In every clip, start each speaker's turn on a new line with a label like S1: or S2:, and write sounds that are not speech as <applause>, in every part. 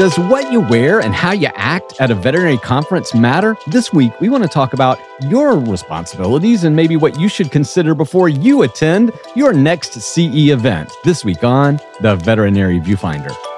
S1: Does what you wear and how you act at a veterinary conference matter? This week, we want to talk about your responsibilities and maybe what you should consider before you attend your next CE event. This week on The Veterinary Viewfinder.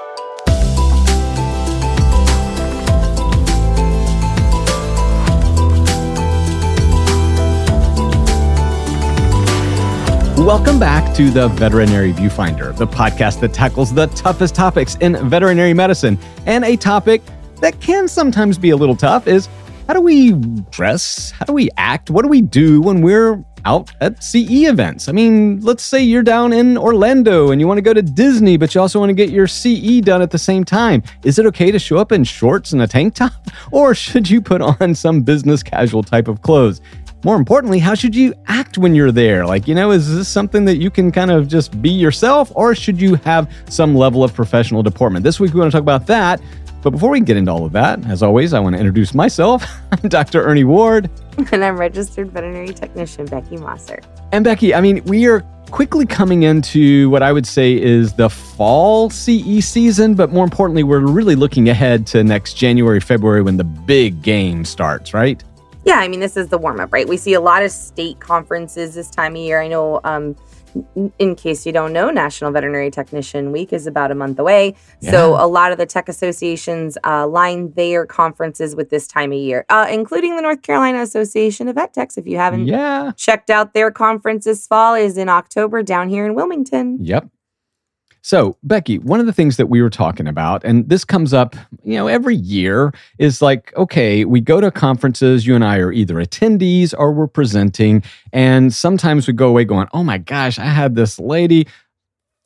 S1: Welcome back to the Veterinary Viewfinder, the podcast that tackles the toughest topics in veterinary medicine. And a topic that can sometimes be a little tough is how do we dress? How do we act? What do we do when we're out at CE events? I mean, let's say you're down in Orlando and you want to go to Disney, but you also want to get your CE done at the same time. Is it okay to show up in shorts and a tank top? <laughs> Or should you put on some business casual type of clothes? More importantly, how should you act when you're there? Like, you know, is this something that you can kind of just be yourself, or should you have some level of professional deportment? This week, we want to talk about that. But before we get into all of that, as always, I want to introduce myself. <laughs> I'm Dr. Ernie Ward. <laughs>
S2: And I'm registered veterinary technician Becky Mosser.
S1: And Becky, I mean, we are quickly coming into what I would say is the fall CE season, but more importantly, we're really looking ahead to next January, February when the big game starts, right?
S2: Yeah, I mean, this is the warm up, right? We see a lot of state conferences this time of year. I know, um, in case you don't know, National Veterinary Technician Week is about a month away. Yeah. So, a lot of the tech associations uh, line their conferences with this time of year, uh, including the North Carolina Association of Vet Techs. If you haven't yeah. checked out their conference this fall, is in October down here in Wilmington.
S1: Yep. So, Becky, one of the things that we were talking about, and this comes up, you know, every year, is like, okay, we go to conferences, you and I are either attendees or we're presenting, and sometimes we go away going, oh my gosh, I had this lady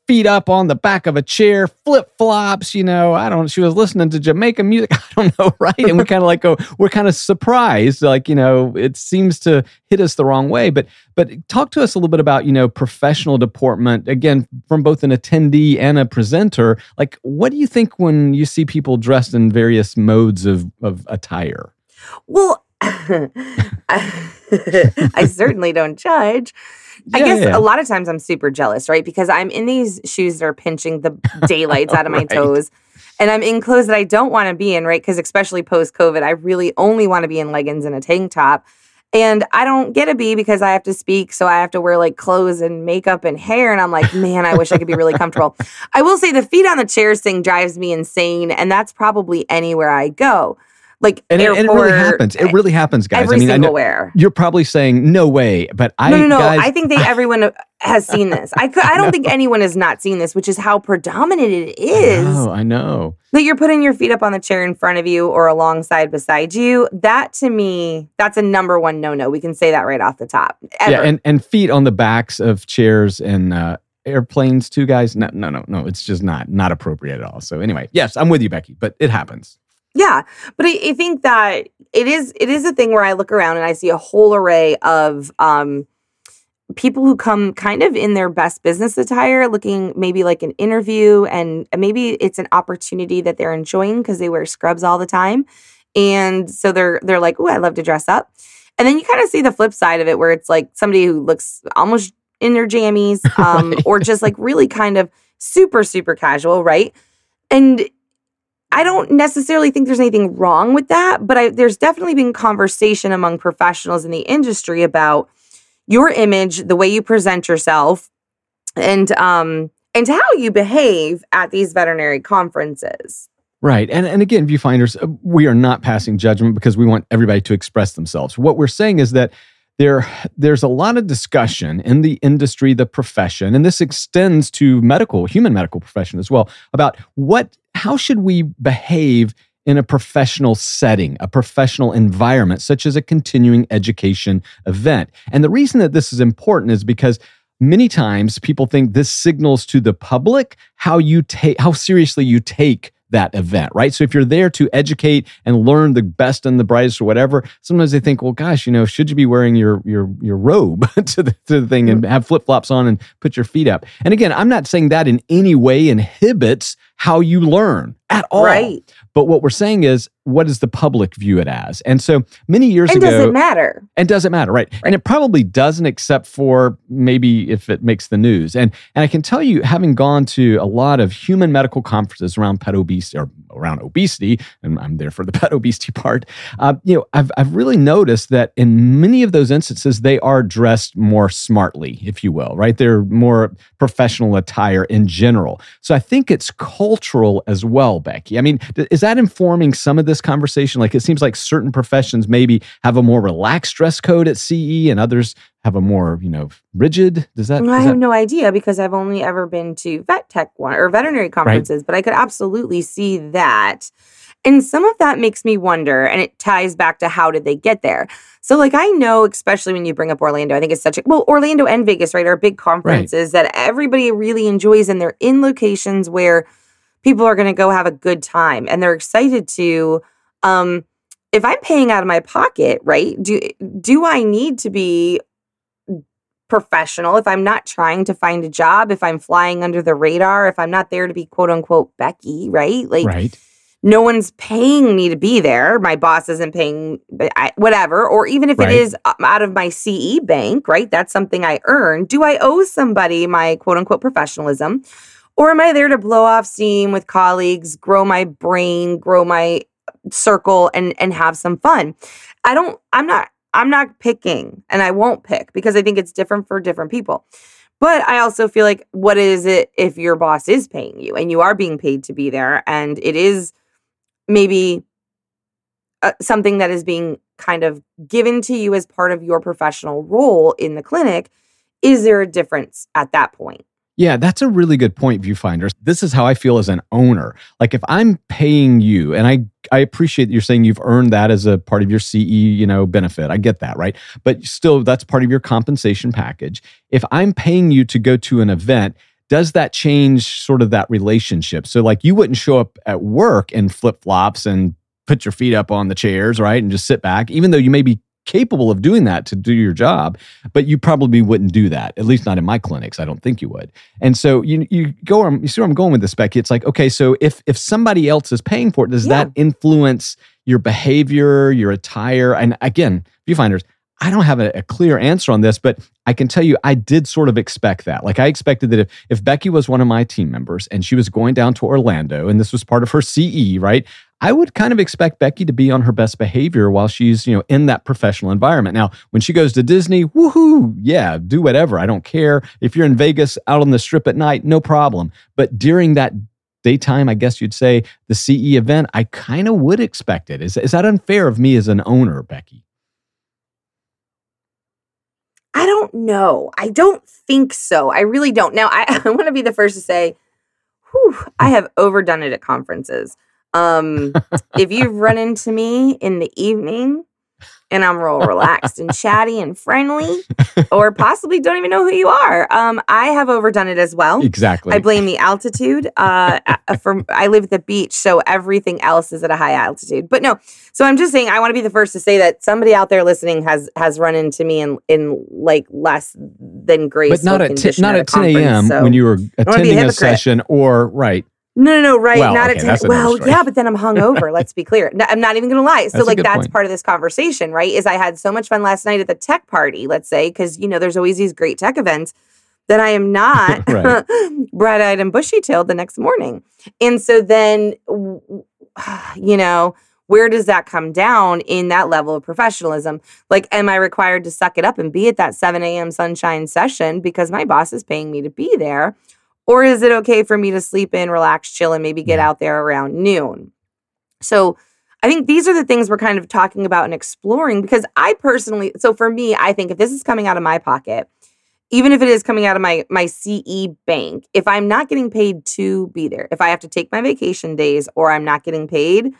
S1: feet up on the back of a chair, flip flops, you know, I don't, she was listening to Jamaican music. <laughs> I don't know, right? And we kind of like go, we're kind of surprised, like, you know, it seems to hit us the wrong way. But, but talk to us a little bit about, you know, professional deportment, again, from both an attendee and a presenter. Like, what do you think when you see people dressed in various modes of, of attire?
S2: Well, I, <laughs> I certainly don't judge. I guess yeah. a lot of times I'm super jealous, right? Because I'm in these shoes that are pinching the daylights out of my <laughs> right. toes. And I'm in clothes that I don't want to be in, right? Because especially post COVID, I really only want to be in leggings and a tank top. And I don't get a B because I have to speak. So I have to wear like clothes and makeup and hair. And I'm like, man, I wish I could be really comfortable. <laughs> I will say the feet on the chairs thing drives me insane. And that's probably anywhere I go like
S1: and, airport, it, and it really happens. It really happens, guys.
S2: Every
S1: I mean,
S2: single
S1: I know,
S2: wear.
S1: You're probably saying no way, but I
S2: no no no.
S1: Guys,
S2: I think that <laughs> everyone has seen this. I could, I don't think anyone has not seen this, which is how predominant it is.
S1: Oh, I know
S2: that you're putting your feet up on the chair in front of you or alongside beside you. That to me, that's a number one no no. We can say that right off the top. Ever.
S1: Yeah, and and feet on the backs of chairs and. Uh, airplanes too guys no no no no it's just not not appropriate at all so anyway yes i'm with you becky but it happens
S2: yeah, but I, I, think that it is it is a thing where I look around and I see a whole array of um, people who come kind of in their best business attire, looking maybe like an interview, and maybe it's an opportunity that they're enjoying because they wear scrubs all the time, and so they're they're like, "Oh, I love to dress up," and then you kind of see the flip side of it where it's like somebody who looks almost in their jammies, <laughs> um, right. or just like really kind of super super casual, right? And I don't necessarily think there's anything wrong with that, but I, there's definitely been conversation among professionals in the industry about your image, the way you present yourself, and um, and how you behave at these veterinary conferences.
S1: Right. And, and again, viewfinders, uh, we are not passing judgment because we want everybody to express themselves. What we're saying is that there there's a lot of discussion in the industry the profession and this extends to medical human medical profession as well about what how should we behave in a professional setting, a professional environment, such as a continuing education event. And the reason that this is important is because many times people think this signals to the public how you take how seriously you take that event, right? So if you're there to educate and learn the best and the brightest or whatever, sometimes they think, well, gosh, you know, should you be wearing your your your robe <laughs> to, the, to the thing and have flip flops on and put your feet up? And again, I'm not saying that in any way inhibits how you learn at all.
S2: Right.
S1: But what we're saying is, what does the public view it as? And so many years ago
S2: and
S1: ago,
S2: does it matter?
S1: And does it matter? Right. right. And it probably doesn't, except for maybe if it makes the news. And and I can tell you, having gone to a lot of human medical conferences around pet obesity or around obesity, and I'm there for the <laughs> pet obesity part. Uh, you know, I've I've really noticed that in many of those instances, they are dressed more smartly, if you will, right? They're more professional attire in general. So I think it's cultural as well, Becky. I mean, is that informing some of this conversation? Like, it seems like certain professions maybe have a more relaxed dress code at CE, and others have a more, you know, rigid? Does that?
S2: I
S1: have
S2: that... no idea because I've only ever been to vet tech one or veterinary conferences, right. but I could absolutely see that. And some of that makes me wonder, and it ties back to how did they get there? So, like, I know, especially when you bring up Orlando, I think it's such a well, Orlando and Vegas, right, are big conferences right. that everybody really enjoys, and they're in locations where people are going to go have a good time and they're excited to. Um, if I'm paying out of my pocket, right? Do do I need to be professional, if I'm not trying to find a job, if I'm flying under the radar, if I'm not there to be quote unquote Becky, right? Like,
S1: right.
S2: no one's paying me to be there. My boss isn't paying, whatever. Or even if right. it is um, out of my CE bank, right? That's something I earn. Do I owe somebody my quote unquote professionalism? Or am I there to blow off steam with colleagues, grow my brain, grow my circle and and have some fun? I don't I'm not I'm not picking and I won't pick because I think it's different for different people. But I also feel like, what is it if your boss is paying you and you are being paid to be there and it is maybe uh, something that is being kind of given to you as part of your professional role in the clinic? Is there a difference at that point?
S1: Yeah, that's a really good point, viewfinders. This is how I feel as an owner. Like if I'm paying you, and I I appreciate that you're saying you've earned that as a part of your CE, you know, benefit. I get that, right? But still, that's part of your compensation package. If I'm paying you to go to an event, does that change sort of that relationship? So, like, you wouldn't show up at work in flip flops and put your feet up on the chairs, right, and just sit back, even though you may be capable of doing that to do your job, but you probably wouldn't do that. At least not in my clinics. I don't think you would. And so you you go um, you see where I'm going with this, Becky. It's like okay, so if if somebody else is paying for it, does yeah. that influence your behavior, your attire? And again, viewfinders. I don't have a, a, clear answer on this, but I can tell you I did sort of expect that. Like I expected that if, if Becky was one of my team members and she was going down to Orlando and this was part of her CE, right? I would kind of expect Becky to be on her best behavior while she's, you know, in that professional environment. Now, when she goes to Disney, woohoo, yeah, do whatever. I don't care. If you're in Vegas out on the strip at night, no problem. But during that daytime, I guess you'd say the CE event, I kind of would expect it. Is, is that unfair of me as an owner, Becky?
S2: I don't know. I don't think so. I really don't. Now, I, <laughs> I want to be the first to say, whew, I have overdone it at conferences. Um, <laughs> if you've run into me in the evening and I'm real relaxed and <laughs> chatty and friendly, or possibly don't even know who you are. Um, I have overdone it as well.
S1: Exactly.
S2: I blame the altitude. Uh, for I live at the beach, so everything else is at a high altitude. But no, so I'm just saying I want to be the first to say that somebody out there listening has has run into me in in like less than grace.
S1: But not at t- not at 10 a.m. So when you were attending a, a session, or right
S2: no, no, no, right. Well, not okay, a ten. Well, yeah, but then I'm hungover. let's be clear. No, I'm not even going to lie. So, that's like, that's point. part of this conversation, right? Is I had so much fun last night at the tech party, let's say, because, you know, there's always these great tech events that I am not <laughs> <laughs> bright eyed and bushy tailed the next morning. And so then, <sighs> you know, where does that come down in that level of professionalism? Like, am I required to suck it up and be at that 7 a.m. sunshine session because my boss is paying me to be there? Or is it okay for me to sleep in, relax, chill, and maybe get out there around noon? So I think these are the things we're kind of talking about and exploring because I personally, so for me, I think if this is coming out of my pocket, even if it is coming out of my my CE bank, if I'm not getting paid to be there, if I have to take my vacation days or I'm not getting paid,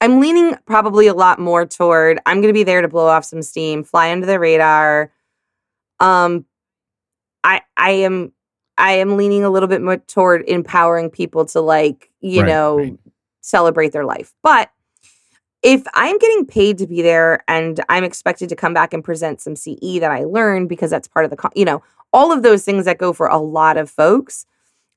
S2: I'm leaning probably a lot more toward I'm going to be there to blow off some steam, fly under the radar. Um I I am I am leaning a little bit more toward empowering people to like, you right, know, right. celebrate their life. But if I'm getting paid to be there and I'm expected to come back and present some CE that I learned because that's part of the, you know, all of those things that go for a lot of folks,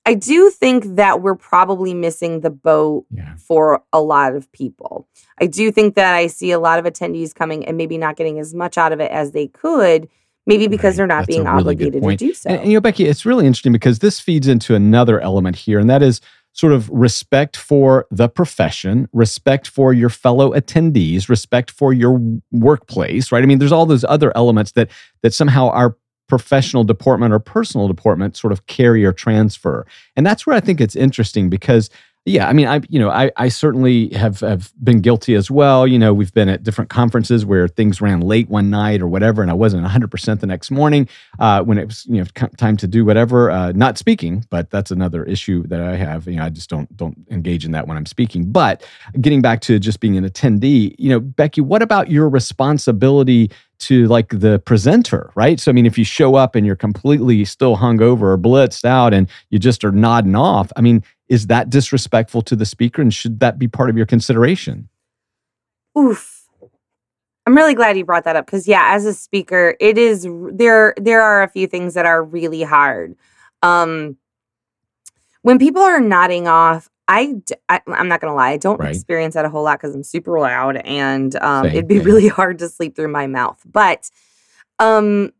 S2: I do think that we're probably missing the boat yeah. for a lot of people. I do think that I see a lot of attendees coming and maybe not getting as much out of it as they could maybe because right. they're not That's being really obligated to do so.
S1: And, and, you know, Becky, it's really interesting because this feeds into another element here, and that is sort of respect for the profession, respect for your fellow attendees, respect for your workplace, right? I mean, there's all those other elements that that somehow our professional deportment or personal deportment sort of carry or transfer. And that's where I think it's interesting because yeah, I mean, I you know, I I certainly have have been guilty as well. You know, we've been at different conferences where things ran late one night or whatever, and I wasn't 100 percent the next morning uh, when it was you know time to do whatever. Uh, not speaking, but that's another issue that I have. You know, I just don't don't engage in that when I'm speaking. But getting back to just being an attendee, you know, Becky, what about your responsibility? To like the presenter, right? So, I mean, if you show up and you're completely still hungover or blitzed out and you just are nodding off, I mean, is that disrespectful to the speaker and should that be part of your consideration?
S2: Oof. I'm really glad you brought that up because yeah as a speaker it is there there are a few things that are really hard. Um when people are nodding off I, I am not gonna lie, I don't right. experience that a whole lot because I'm super loud and um, it'd be really <laughs> hard to sleep through my mouth. But um,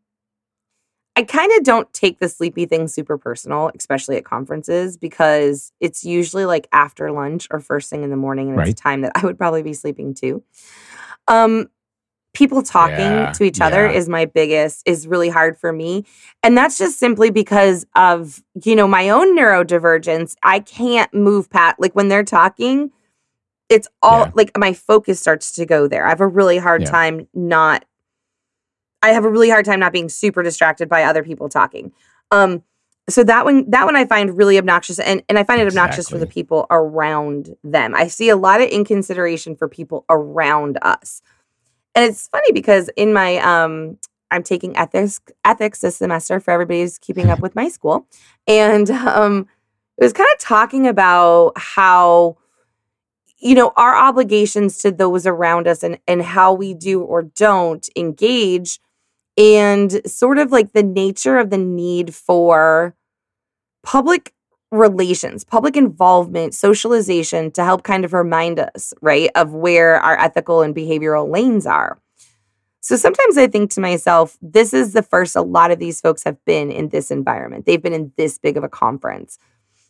S2: I kind of don't take the sleepy thing super personal, especially at conferences, because it's usually like after lunch or first thing in the morning, and right. it's a time that I would probably be sleeping too. Um, people talking yeah, to each yeah. other is my biggest is really hard for me and that's just simply because of you know my own neurodivergence i can't move past like when they're talking it's all yeah. like my focus starts to go there i have a really hard time not I have a really hard time not being super distracted by other people talking. Um, so that one that one I find really obnoxious and, and I find it exactly. obnoxious for the people around them. I see a lot of inconsideration for people around us. And it's funny because in my um I'm taking ethics ethics this semester for everybody who's keeping up with my school. And um it was kind of talking about how you know our obligations to those around us and and how we do or don't engage and sort of like the nature of the need for public relations, public involvement, socialization to help kind of remind us, right, of where our ethical and behavioral lanes are. So sometimes I think to myself, this is the first a lot of these folks have been in this environment. They've been in this big of a conference.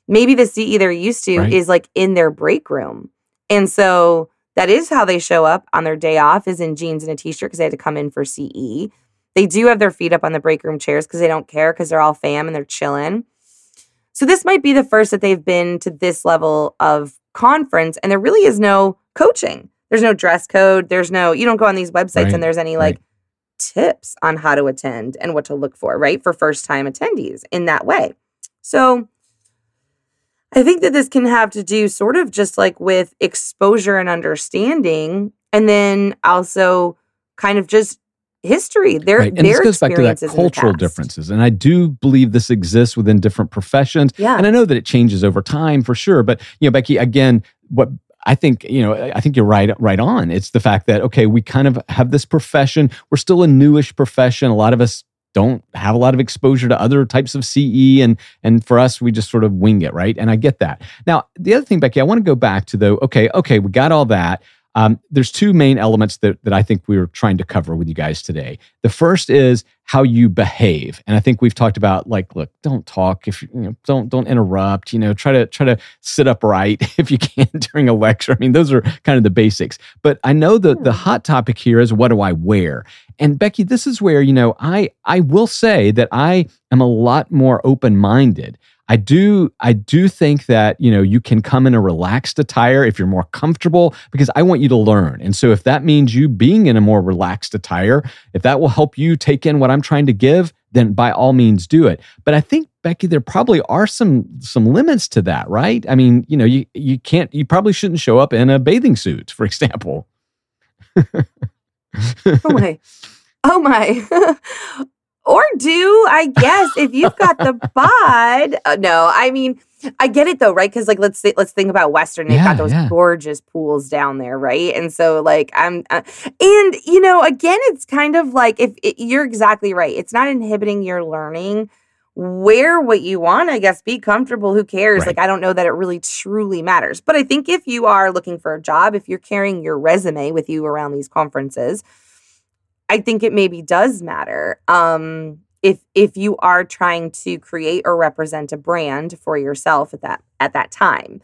S2: Maybe the CE they're used to right. is like in their break room. And so that is how they show up on their day off is in jeans and a t-shirt because they had to come in for CE. They do have their feet up on the break room chairs because they don't care because they're all fam and they're chilling. So this might be the first that they've been to this level of conference, and there really is no coaching. There's no dress code. There's no, you don't go on these websites right. and there's any like right. tips on how to attend and what to look for, right? For first time attendees in that way. So I think that this can have to do sort of just like with exposure and understanding, and then also kind of just history. Their right. and their this goes back to that
S1: cultural differences, and I do believe this exists within different professions.
S2: Yeah.
S1: and I know that it changes over time for sure. But you know, Becky, again, what I think you know, I think you're right, right on. It's the fact that okay, we kind of have this profession. We're still a newish profession. A lot of us don't have a lot of exposure to other types of CE and and for us we just sort of wing it, right? And I get that. Now, the other thing Becky, I want to go back to though, okay, okay, we got all that. Um, there's two main elements that, that I think we are trying to cover with you guys today. The first is how you behave, and I think we've talked about like, look, don't talk if you, you know, don't don't interrupt. You know, try to try to sit upright <laughs> if you can during a lecture. I mean, those are kind of the basics. But I know that the hmm. hot topic here is what do I wear? And Becky, this is where you know I I will say that I am a lot more open minded. I do I do think that you know you can come in a relaxed attire if you're more comfortable because I want you to learn. And so if that means you being in a more relaxed attire, if that will help you take in what I'm trying to give, then by all means do it. But I think Becky there probably are some some limits to that, right? I mean, you know, you you can't you probably shouldn't show up in a bathing suit, for example. <laughs>
S2: oh my. Oh my. <laughs> or do I guess <laughs> if you've got the bod. Uh, no, I mean I get it though, right? Because like let's let's think about Westin. They've yeah, got those yeah. gorgeous pools down there, right? And so like I'm, uh, and you know, again, it's kind of like if it, you're exactly right. It's not inhibiting your learning. Wear what you want, I guess. Be comfortable. Who cares? Right. Like I don't know that it really truly matters. But I think if you are looking for a job, if you're carrying your resume with you around these conferences, I think it maybe does matter. Um, if if you are trying to create or represent a brand for yourself at that at that time.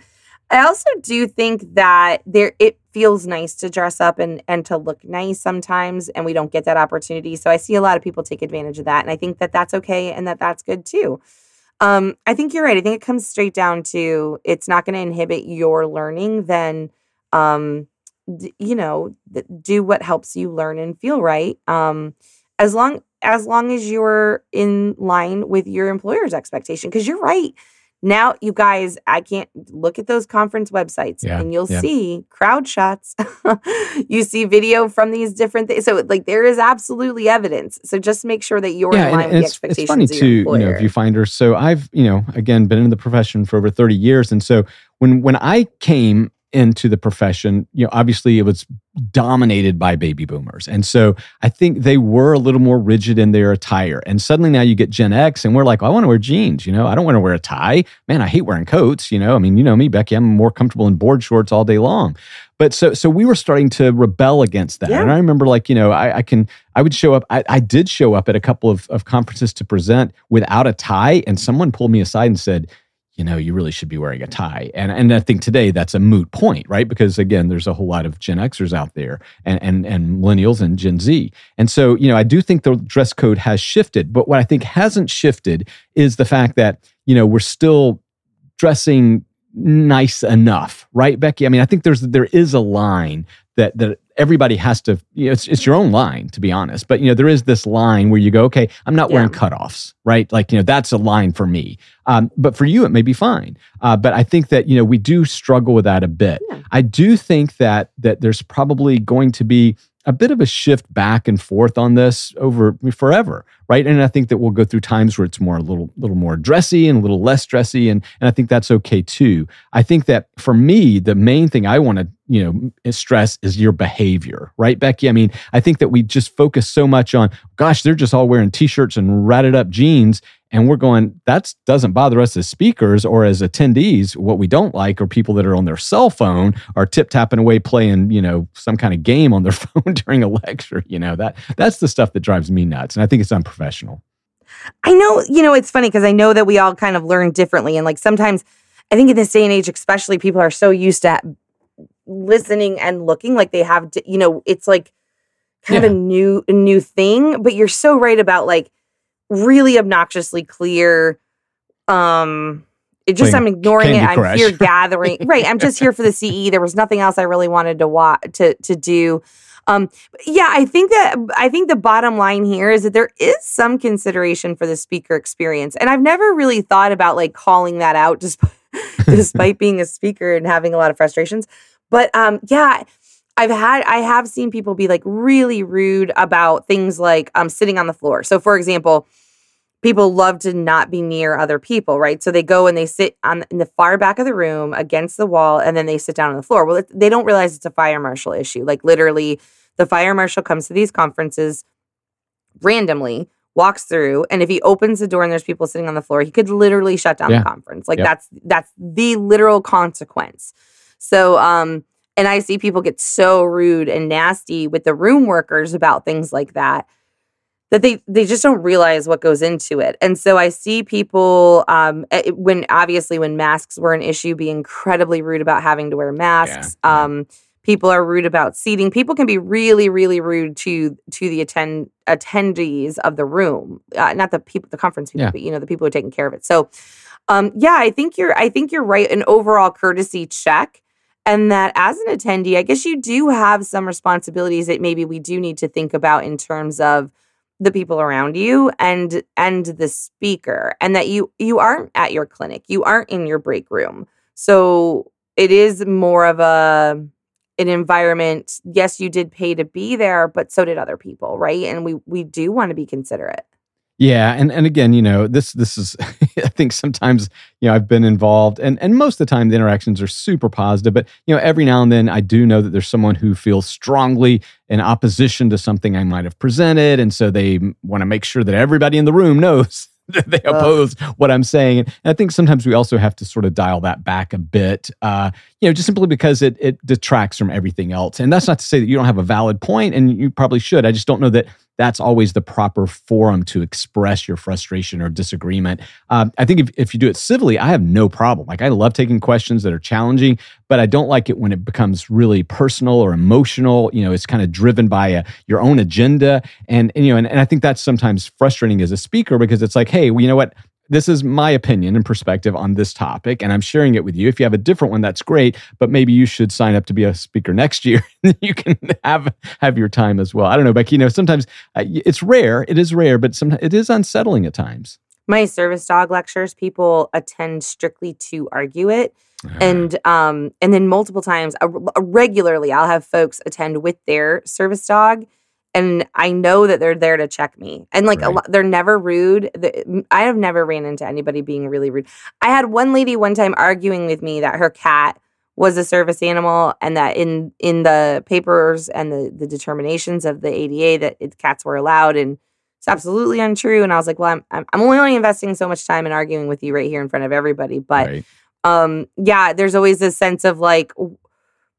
S2: I also do think that there it feels nice to dress up and and to look nice sometimes and we don't get that opportunity. So I see a lot of people take advantage of that and I think that that's okay and that that's good too. Um, I think you're right. I think it comes straight down to it's not going to inhibit your learning. Then, um, d- you know, th- do what helps you learn and feel right. Um, as long as long as you're in line with your employer's expectation, because you're right. Now, you guys, I can't look at those conference websites
S1: Yeah,
S2: and you'll
S1: yeah.
S2: see crowd shots. <laughs> you see video from these different things. So, like, there is absolutely evidence. So, just make sure that you're
S1: yeah,
S2: in line
S1: and,
S2: with
S1: and
S2: the expectations
S1: it's funny
S2: of your
S1: too, you know,
S2: employer.
S1: viewfinders. So I've, you know, again, been in the profession for over 30 years. And so when when I came into the profession, you know, obviously it was dominated by baby boomers. And so I think they were a little more rigid in their attire. And suddenly now you get Gen X and we're like, I want to wear jeans, you know, I don't want to wear a tie. Man, I hate wearing coats, you know. I mean, you know me, Becky, I'm more comfortable in board shorts all day long. But so so we were starting to rebel against that.
S2: Yeah.
S1: And I remember like, you know, I, I can I would show up, I, I did show up at a couple of, of conferences to present without a tie, and someone pulled me aside and said, you know, you really should be wearing a tie. And and I think today that's a moot point, right? Because again, there's a whole lot of Gen Xers out there and and and millennials and Gen Z. And so, you know, I do think the dress code has shifted. But what I think hasn't shifted is the fact that, you know, we're still dressing nice enough, right, Becky? I mean, I think there's there is a line that that everybody has to. You know, it's it's your own line, to be honest. But you know, there is this line where you go, okay, I'm not wearing
S2: Yeah.
S1: cutoffs, right? Like you know, that's a line for me. Um, but for you, it may be fine. Uh, but I think that you know we do struggle with that a bit.
S2: Yeah.
S1: I do think that that there's probably going to be a bit of a shift back and forth on this over forever, right? And I think that we'll go through times where it's more a little little more dressy and a little less dressy, and and I think that's okay too. I think that for me, the main thing I want to you know stress is your behavior, right, Becky? I mean, I think that we just focus so much on, gosh, they're just all wearing t-shirts and ratted up jeans, and we're going that doesn't bother us as speakers or as attendees what we don't like are people that are on their cell phone or tip tapping away playing you know some kind of game on their <laughs> phone during a lecture you know that that's the stuff that drives me nuts and i think it's unprofessional
S2: I know, you know, it's funny because I know that we all kind of learn differently. And like sometimes I think in this day and age, especially people are so used to listening and looking like they have, to, you know, it's like kind of a new, a new thing. But you're so right about like really obnoxiously clear. Um, it just
S1: Playing
S2: I'm ignoring it. I'm here <laughs> gathering. right. I'm just here for the CE. There was nothing else I really wanted to wa- to to do. Um, yeah, I think that I think the bottom line here is that there is some consideration for the speaker experience, and I've never really thought about like calling that out, <laughs> despite despite <laughs> being a speaker and having a lot of frustrations. But um, yeah, I've had I have seen people be like really rude about things like um sitting on the floor. So, for example, people love to not be near other people, right? So they go and they sit on in the far back of the room against the wall, and then they sit down on the floor. Well, it, they don't realize it's a fire marshal issue. Like literally, the fire marshal comes to these conferences randomly, walks through, and if he opens the door and there's people sitting on the floor, he could literally shut down
S1: Yeah.
S2: the conference. Like
S1: Yep.
S2: that's that's the literal consequence. So, um, and I see people get so rude and nasty with the room workers about things like that that they they just don't realize what goes into it. And so I see people um eh, when obviously when masks were an issue be incredibly rude about having to wear masks.
S1: yeah.
S2: Um people are rude about seating. People can be really really rude to to the attend attendees of the room. Uh, not the people the conference people,
S1: Yeah.
S2: but you know the people who are taking care of it. So um yeah, I think you're I think you're right an overall courtesy check and that as an attendee, I guess you do have some responsibilities that maybe we do need to think about in terms of the people around you and and the speaker and that you you aren't at your clinic you aren't in your break room. So it is more of a an environment. Yes you did pay to be there but so did other people right? And we we do want to be considerate
S1: Yeah, and and again, you know, this this is <laughs> I think sometimes, you know, I've been involved and and most of the time the interactions are super positive, but you know, every now and then I do know that there's someone who feels strongly in opposition to something I might have presented and so they want to make sure that everybody in the room <laughs> knows that they oppose what I'm saying. And I think sometimes we also have to sort of dial that back a bit, uh, you know, just simply because it it detracts from everything else. And that's not to say that you don't have a valid point, and you probably should. I just don't know that that's always the proper forum to express your frustration or disagreement. Um, I think if, if you do it civilly, I have no problem. Like I love taking questions that are challenging, but I don't like it when it becomes really personal or emotional. You know, it's kind of driven by a, your own agenda, and, and you know, and, and I think that's sometimes frustrating as a speaker because it's like, hey, well, you know what? This is my opinion and perspective on this topic and i'm sharing it with you. If you have a different one that's great but maybe you should sign up to be a speaker next year <laughs> and you can have have your time as well. I don't know becky you know sometimes uh, it's rare it is rare but sometimes it is unsettling at times.
S2: My service dog lectures people attend strictly to argue it uh-huh. and um and then multiple times uh, regularly i'll have folks attend with their service dog and I know that they're there to check me. And like right. they're never rude. I have never ran into anybody being really rude. I had one lady one time arguing with me that her cat was a service animal and that in in the papers and the the determinations of the ADA that it, cats were allowed and it's absolutely untrue. And I was like, well, I'm I'm only, only investing so much time in arguing with you right here in front of everybody, but. Right. Um, yeah, there's always this sense of like,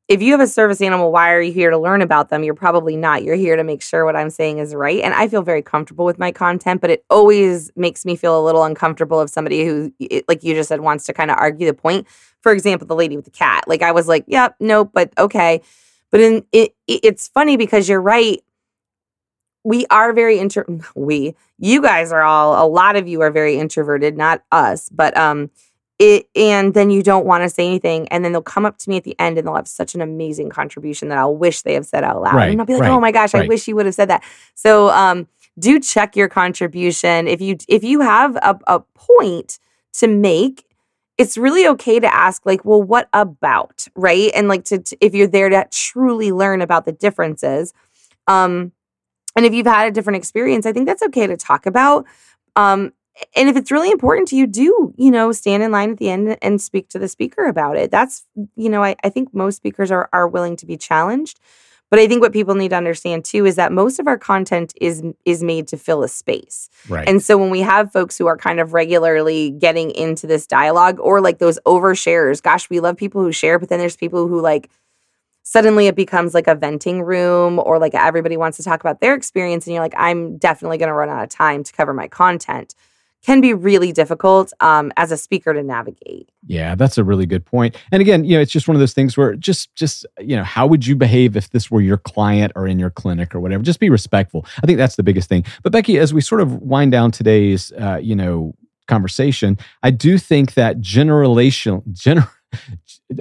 S2: if you have a service animal, why are you here to learn about them? You're probably not. You're here to make sure what I'm saying is right. And I feel very comfortable with my content, but it always makes me feel a little uncomfortable if somebody who, like you just said, wants to kind of argue the point. For example, the lady with the cat. Like I was like, yep, nope, but okay. But in it, it's funny because you're right. We are very intro. <laughs> We, you guys are all. A lot of you are very introverted, not us, but um it and then you don't want to say anything and then they'll come up to me at the end and they'll have such an amazing contribution that I'll wish they have said out loud. Right, and I'll be like right, oh my gosh right. I wish you would have said that. So um do check your contribution. If you if you have a, a point to make it's really okay to ask like well what about? Right? And like to, to if you're there to truly learn about the differences um and if you've had a different experience I think that's okay to talk about um and if it's really important to you, do, you know, stand in line at the end and speak to the speaker about it. That's, you know, I, I think most speakers are, are willing to be challenged. But I think what people need to understand too is that most of our content is is made to fill a space.
S1: Right.
S2: And so when we have folks who are kind of regularly getting into this dialogue or like those overshares, gosh, we love people who share, but then there's people who like suddenly it becomes like a venting room or like everybody wants to talk about their experience and you're like, I'm definitely going to run out of time to cover my content can be really difficult um, as a speaker to navigate.
S1: Yeah, that's a really good point. And again, you know, it's just one of those things where just, just you know, how would you behave if this were your client or in your clinic or whatever? Just be respectful. I think that's the biggest thing. But Becky, as we sort of wind down today's, uh, you know, conversation, I do think that generation, gener- <laughs>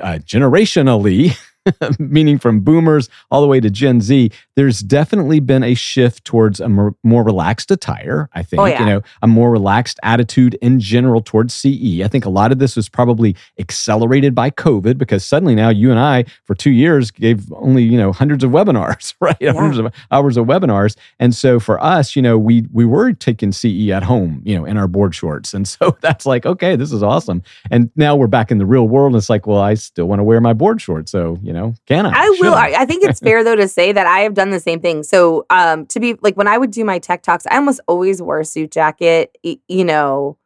S1: uh, generationally. <laughs> <laughs> meaning from boomers all the way to Gen Z, there's definitely been a shift towards a more, more relaxed attire. I think, oh, yeah. you know, a more relaxed attitude in general towards CE. I think a lot of this was probably accelerated by COVID because suddenly now you and I, for two years, gave only, you know, hundreds of webinars, <laughs> right? Yeah. Hundreds of hours of webinars. And so for us, you know, we we were taking CE at home, you know, in our board shorts. And so <laughs> that's like, okay, this is awesome. And now we're back in the real world. And it's like, well, I still want to wear my board shorts. So, you know, know, can I?
S2: I will. I? I think it's fair though to say that I have done the same thing. So, um, to be like when I would do my tech talks, I almost always wore a suit jacket. You know,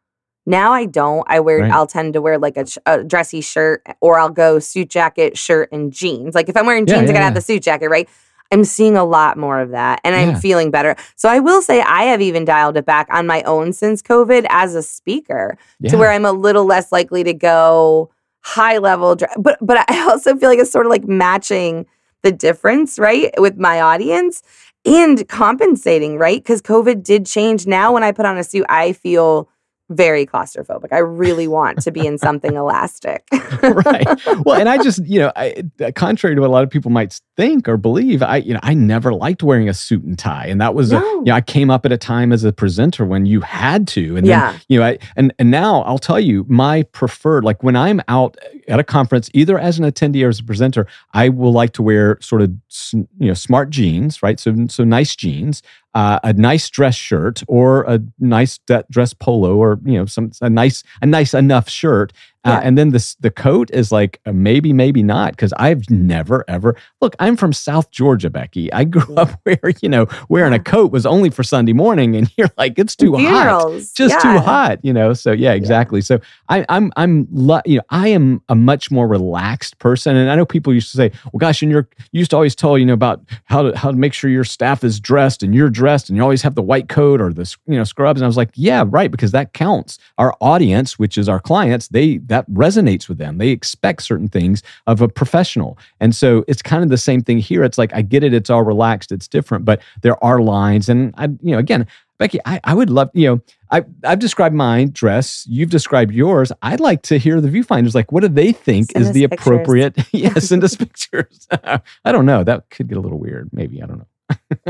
S2: now I don't. I wear. Right. I'll tend to wear like a, a, dressy shirt, or I'll go suit jacket, shirt, and jeans. Like if I'm wearing jeans, yeah, yeah, I gotta yeah. have the suit jacket, right? I'm seeing a lot more of that and I'm feeling better. So I will say I have even dialed it back on my own since COVID as a speaker to where I'm a little less likely to go high level but but I <laughs> also feel like it's sort of like matching the difference, right, with my audience and compensating, right? Cuz COVID did change. Now when I put on a suit, I feel very claustrophobic. I really want to be in <laughs> something elastic.
S1: right. <laughs> Well, and I just, you know, I, uh, contrary to what a lot of people might think or believe, I, you know, I never liked wearing a suit and tie, and that was, no. a, you know, I came up at a time as a presenter when you had to, and yeah. then, you know, I, and and now I'll tell you, my preferred, like when I'm out at a conference, either as an attendee or as a presenter, I will like to wear sort of, you know, smart jeans, right? So so nice jeans uh, a nice dress shirt or a nice dress polo or you know some a nice a nice enough shirt Uh,
S2: Yeah.
S1: and then this the coat is like maybe, maybe not, because I've never ever look. I'm from South Georgia, Becky. I grew up <laughs> where you know wearing a coat was only for Sunday morning, and <laughs> you're like, it's too hot just
S2: yeah.
S1: too hot, you know. So yeah, exactly. So I, I'm I'm you know I am a much more relaxed person, and I know people used to say, well, gosh, and you're you used to always tell you know about how to how to make sure your staff is dressed and you're dressed, and you always have the white coat or the you know scrubs, and I was like, yeah, right, because that counts. Our audience, which is our clients, they that resonates with them. They expect certain things of a professional, and so it's kind of the same thing here. It's like I get it, it's all relaxed, it's different, but there are lines, and I you know again. Becky, I, I would love, you know, I, I've described mine dress. You've described yours. I'd like to hear the viewfinders. Like, what do they think
S2: Send
S1: is the
S2: pictures.
S1: appropriate? <laughs> yes, send us <laughs> pictures. <laughs> I don't know. That could get a little weird. Maybe. I don't know.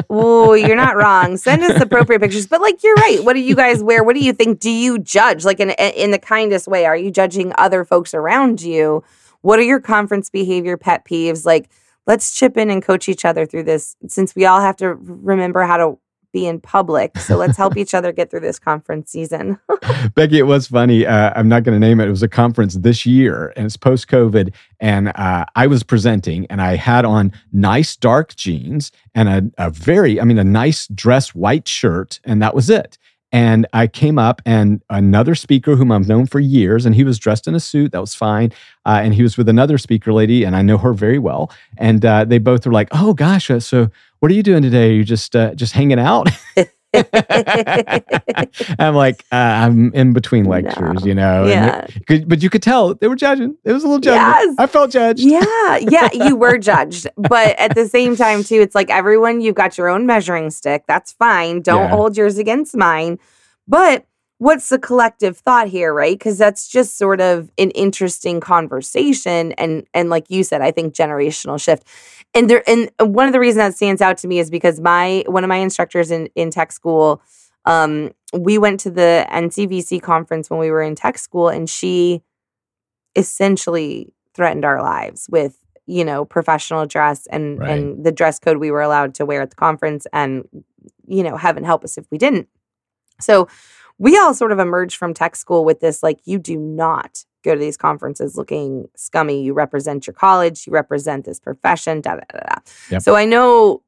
S2: Oh, you're not wrong. Send us appropriate pictures. But like you're right. What do you guys wear? What do you think? Do you judge like in in the kindest way? Are you judging other folks around you? What are your conference behavior pet peeves? Like let's chip in and coach each other through this since we all have to remember how to be in public. So let's help <laughs> each other get through this conference season. <laughs>
S1: Becky, it was funny. Uh, I'm not going to name it. It was a conference this year, and it's post COVID. And uh, I was presenting, and I had on nice dark jeans and a, a very, I mean, a nice dress white shirt, and that was it. And I came up, and another speaker whom I've known for years, and he was dressed in a suit. That was fine. Uh, and he was with another speaker lady, and I know her very well. And uh, they both were like, "Oh gosh, uh, so what are you doing today? Are you just uh, just hanging out?" <laughs> <laughs> I'm like, uh, I'm in between lectures,
S2: No.
S1: you know.
S2: Yeah.
S1: it- but you could tell they were judging. It was a little judgment.
S2: Yes.
S1: I felt judged.
S2: yeah, yeah, <laughs> you were judged. But at the same time, too, it's like everyone, you've got your own measuring stick. That's fine. Don't
S1: Yeah.
S2: hold yours against mine. But what's the collective thought here, right? Because that's just sort of an interesting conversation. And and like you said, I think generational shift. And there and one of the reasons that stands out to me is because my one of my instructors in, in tech school, um, we went to the NCVC conference when we were in tech school, and she essentially threatened our lives with you know professional dress and
S1: Right.
S2: and the dress code we were allowed to wear at the conference and you know heaven help us if we didn't so we all sort of emerged from tech school with this like you do not go to these conferences looking scummy. You represent your college. You represent this profession da da da da
S1: Yep.
S2: so i know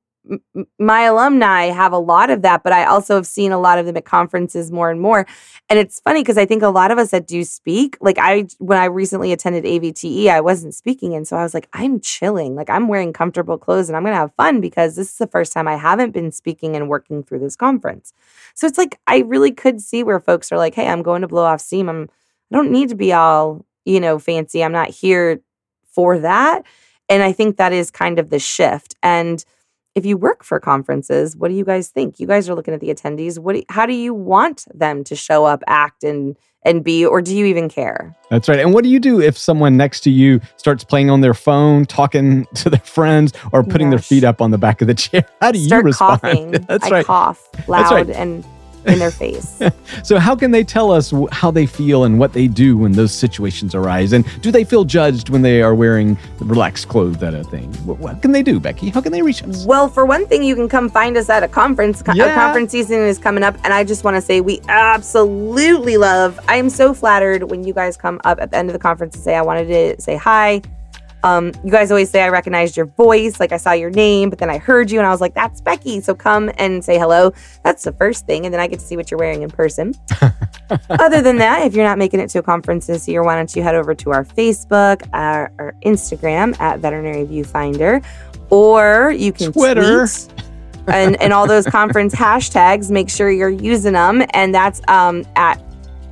S2: my alumni have a lot of that but i also have seen a lot of them at conferences more and more and it's funny because I think a lot of us that do speak, like I, when I recently attended AVTE, I wasn't speaking. And so I was like, I'm chilling. Like I'm wearing comfortable clothes and I'm going to have fun because this is the first time I haven't been speaking and working through this conference. So it's like, I really could see where folks are like, hey, I'm going to blow off steam. I'm, I don't need to be all, you know, fancy. I'm not here for that. And I think that is kind of the shift. And if you work for conferences, what do you guys think? You guys are looking at the attendees. What? Do, how do you want them to show up, act, and and be, or do you even care?
S1: That's right. And what do you do if someone next to you starts playing on their phone, talking <laughs> to their friends, or putting their feet up on the back of the chair? How do
S2: Start
S1: you respond? <laughs>
S2: coughing.
S1: That's
S2: I
S1: right.
S2: cough loud
S1: right.
S2: and in their face. <laughs>
S1: So, how can they tell us how they feel and what they do when those situations arise? And do they feel judged when they are wearing relaxed clothes? That a thing. What, what can they do, Becky? How can they reach us?
S2: Well, for one thing, you can come find us at a conference. Co-
S1: Yeah.
S2: Conference season is coming up, and I just want to say we absolutely love. I am so flattered when you guys come up at the end of the conference and say, "I wanted to say hi." Um, you guys always say I recognized your voice, like I saw your name, but then I heard you and I was like, "That's Becky." So come and say hello. That's the first thing, and then I get to see what you're wearing in person. <laughs> Other than that, if you're not making it to a conference this year, why don't you head over to our Facebook, our, our Instagram at Veterinary Viewfinder, or you can
S1: Twitter.
S2: tweet and, and all those conference <laughs> hashtags. Make sure you're using them, and that's um, at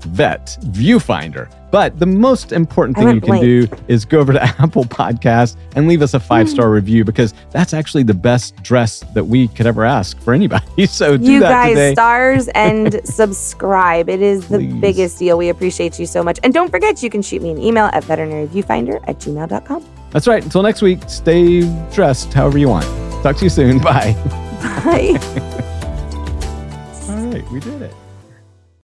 S1: Vet Viewfinder. But the most important thing you can do is go over to <laughs> Apple Podcast and leave us a five star
S2: Hmm.
S1: review because that's actually the best dress that we could ever ask for anybody. <laughs> So do
S2: you
S1: that
S2: guys
S1: today.
S2: stars <laughs> and subscribe. It is the
S1: Please.
S2: biggest deal. We appreciate you so much. And don't forget, you can shoot me an email at veterinaryviewfinder at gmail.com.
S1: That's right. Until next week, stay dressed however you want. Talk to you soon. Bye.
S2: Bye.
S1: All right, we did it.